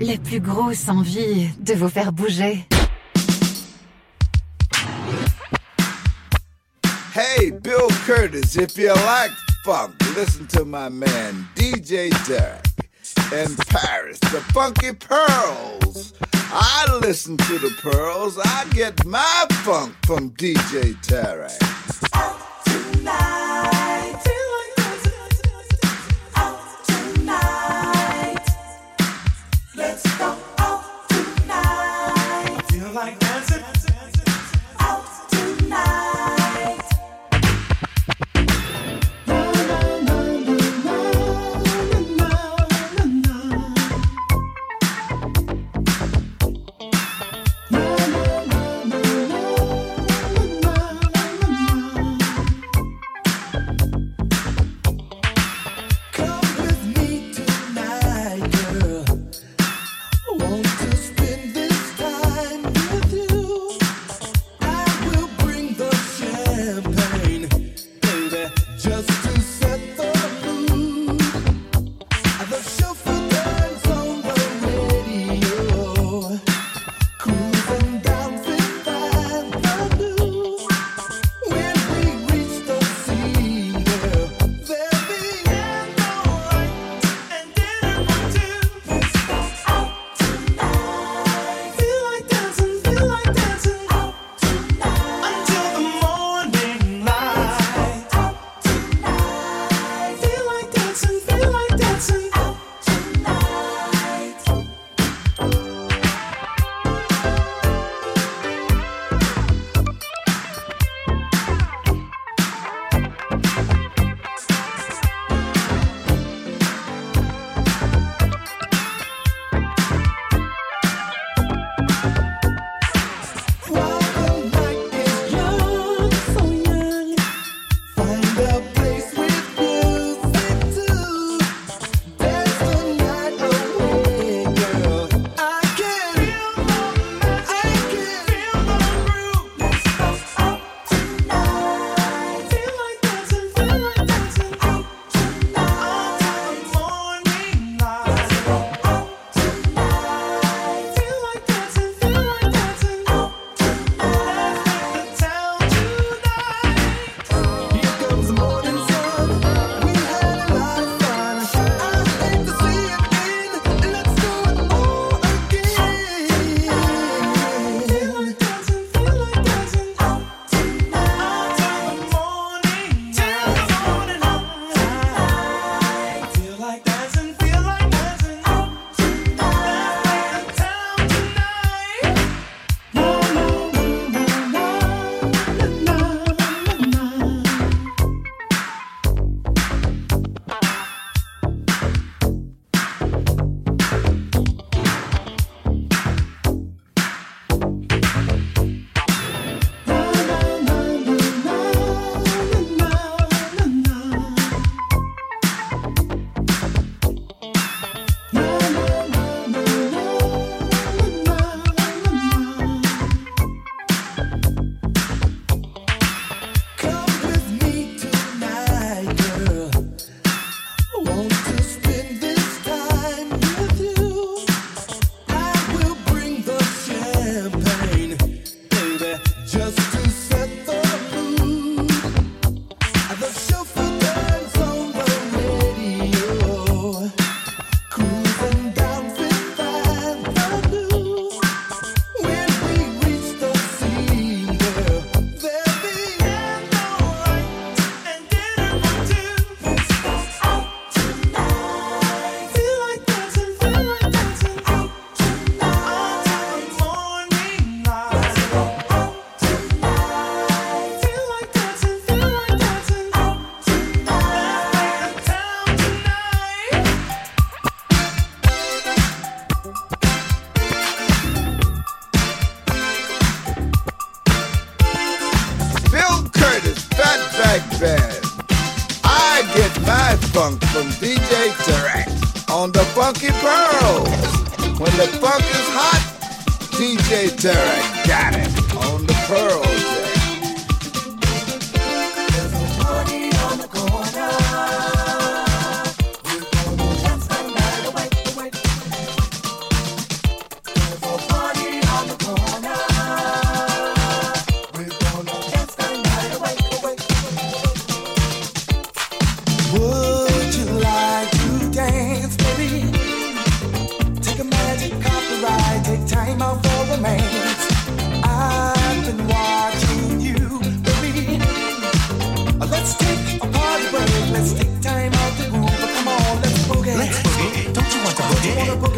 la plus grosse envie de vous faire bouger. Hey, Bill Curtis, if you like funk, listen to my man DJ Derek in Paris, the Funky Pearls. I listen to the Pearls. I get my funk from DJ Derek.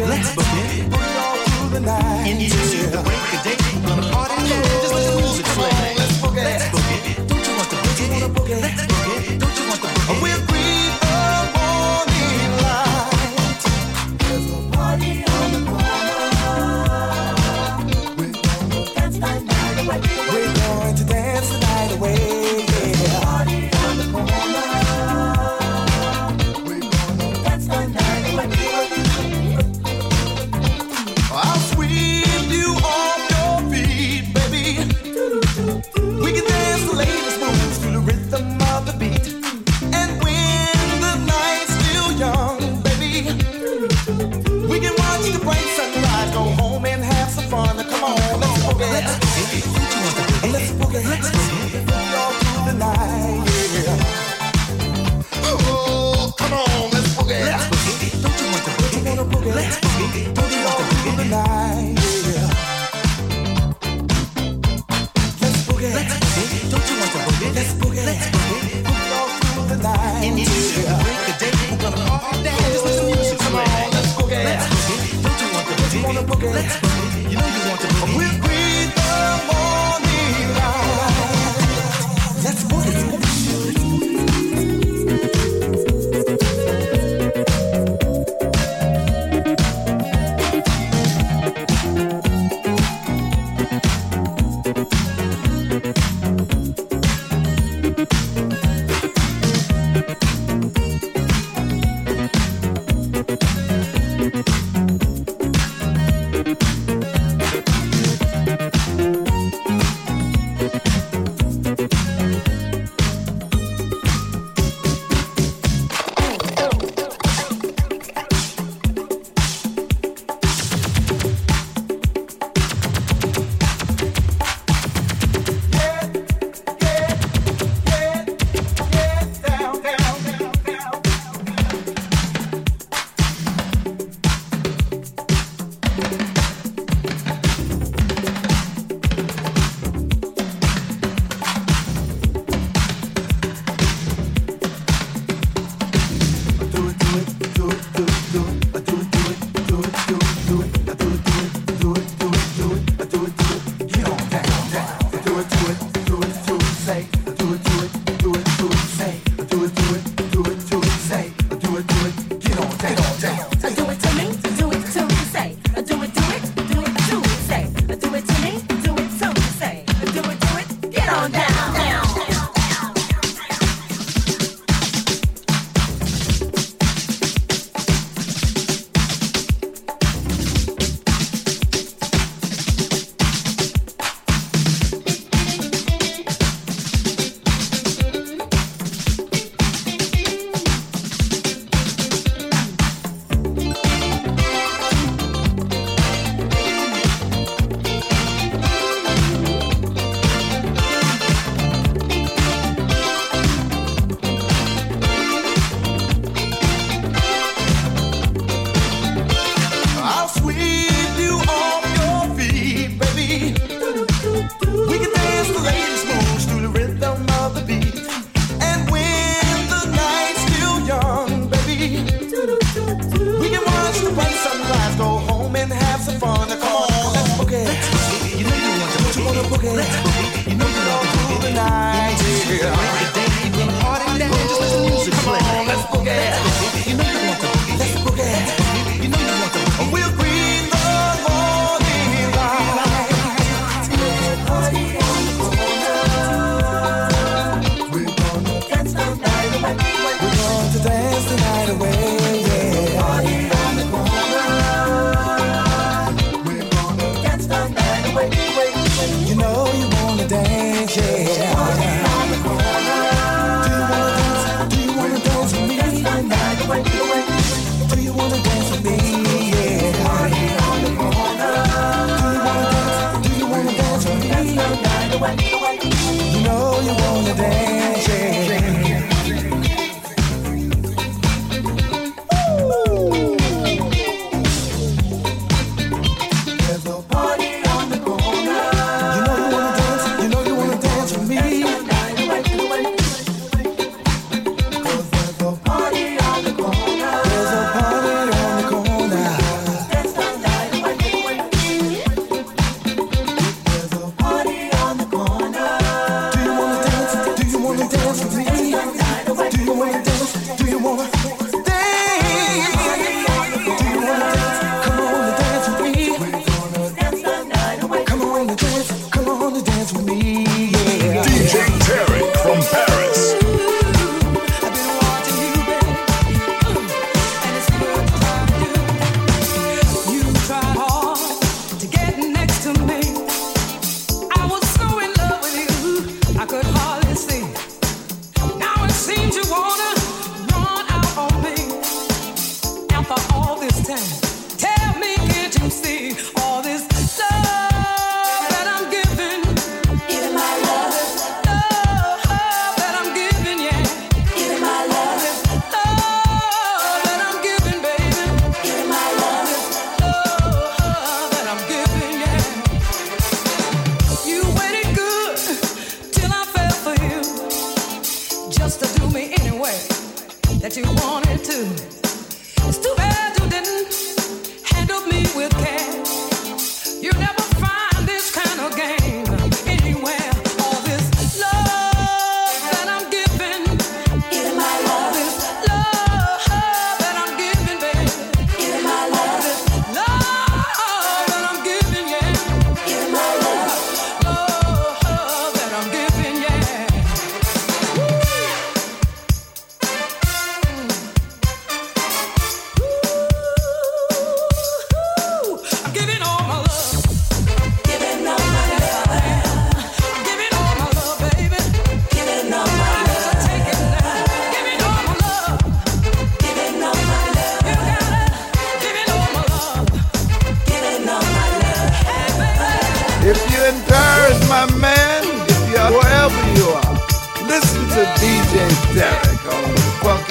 Let's book it. Into the break of day. Derek oh, on the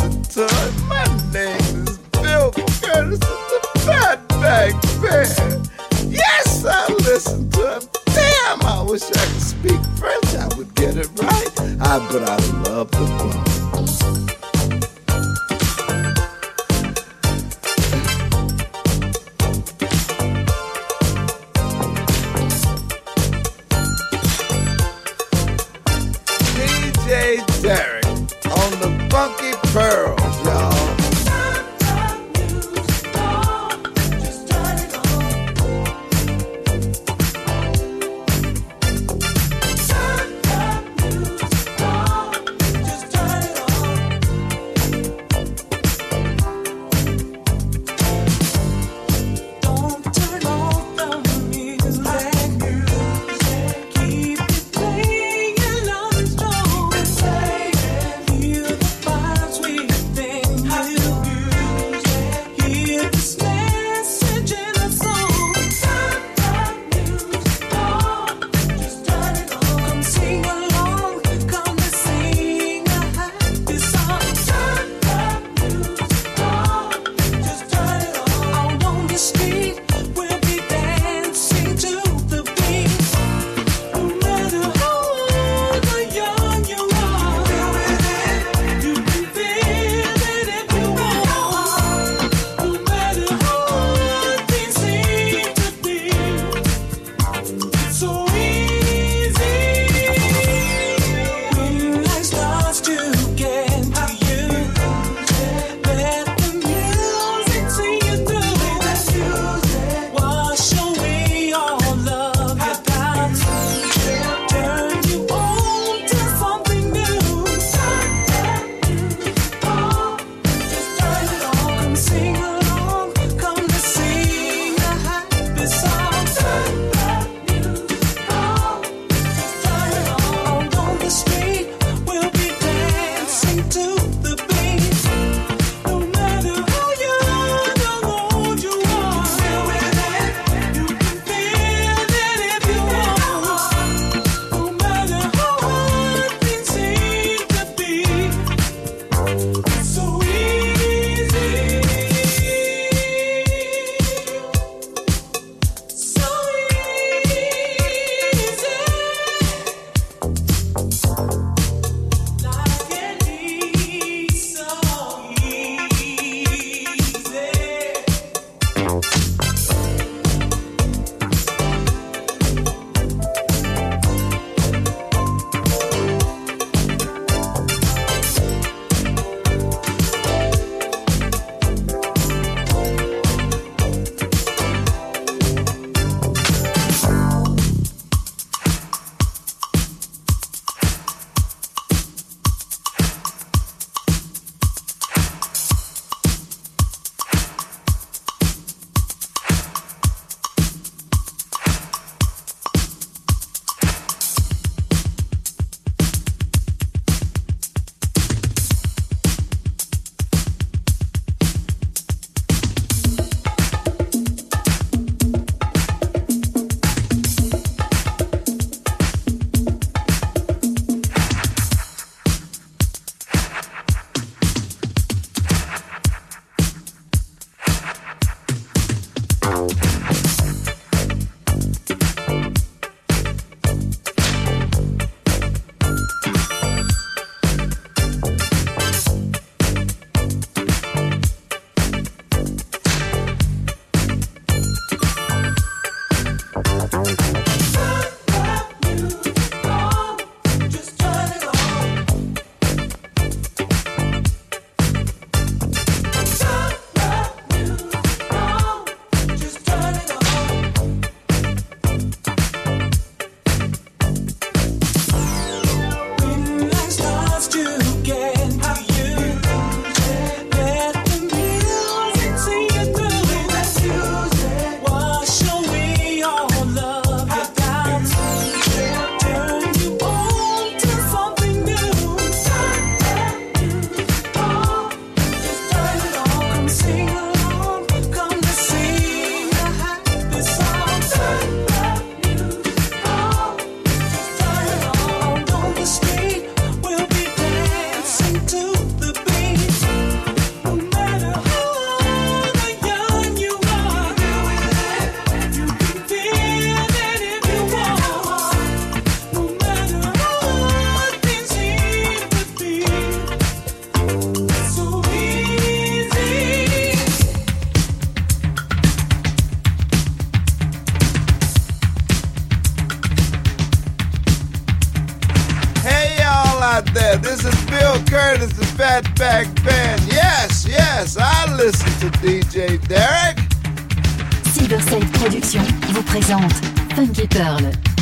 listen to it. My name is Bill Curtis of the Fat Bag Band. Yes, I listen to it. Damn, I wish I could speak French. I would get it right. I, but I love the fun.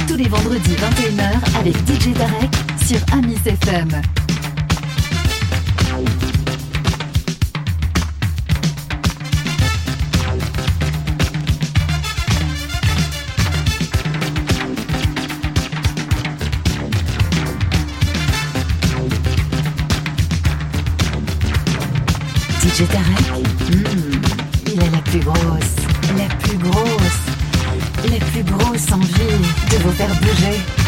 Tous les vendredis 21h avec DJ Derek sur Amis FM. DJ Tarek, hmm, il a la plus grosse, la plus grosse, la plus grosse envie de vous faire bouger.